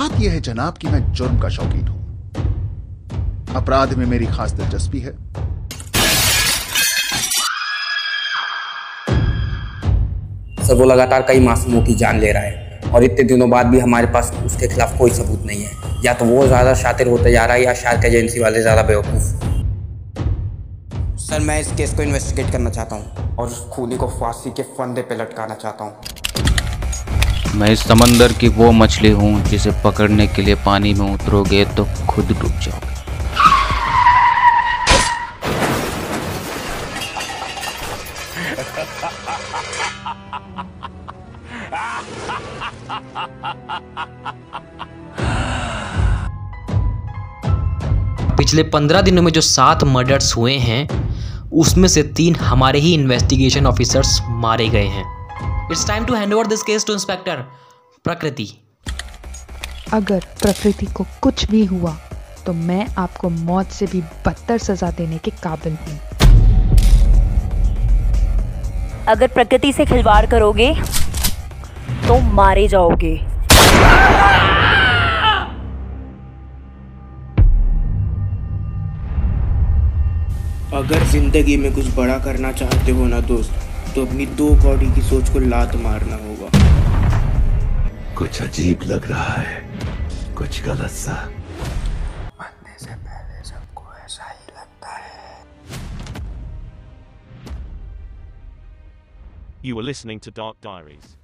जनाब कि मैं जुर्म का शौकीन हूँ। अपराध में मेरी खास दिलचस्पी है। सर वो लगातार कई मासूमों की जान ले रहा है और इतने दिनों बाद भी हमारे पास उसके खिलाफ कोई सबूत नहीं है। या तो वो ज़्यादा शातिर होते जा रहा है या शार्क एजेंसी वाले ज़्यादा बेवकूफ़। सर मैं इस केस को इन्वेस्टिगेट करना चाहता हूँ और उस खूनी को फांसी के फंदे पे लटकाना चाहता हूँ। मैं इस समंदर की वो मछली हूँ जिसे पकड़ने के लिए पानी में उतरोगे तो खुद डूब जाओगे। पिछले पंद्रह दिनों में जो सात मर्डर्स हुए हैं, उसमें से तीन हमारे ही इन्वेस्टिगेशन ऑफिसर्स मारे गए हैं। It's time to hand over this case to inspector Prakriti अगर प्रकृति को कुछ भी हुआ तो मैं आपको मौत से भी बदतर सजा देने के काबिल हूँ। अगर प्रकृति से खिलवाड़ करोगे तो मारे जाओगे। अगर ज़िंदगी में कुछ बड़ा करना चाहते हो ना दोस्त तो अपनी दो कौड़ी की सोच को लात मारना होगा। कुछ अजीब लग रहा है कुछ गलत सा। मरने से पहले सबको ऐसा ही लगता है। You were listening to Dark Diaries.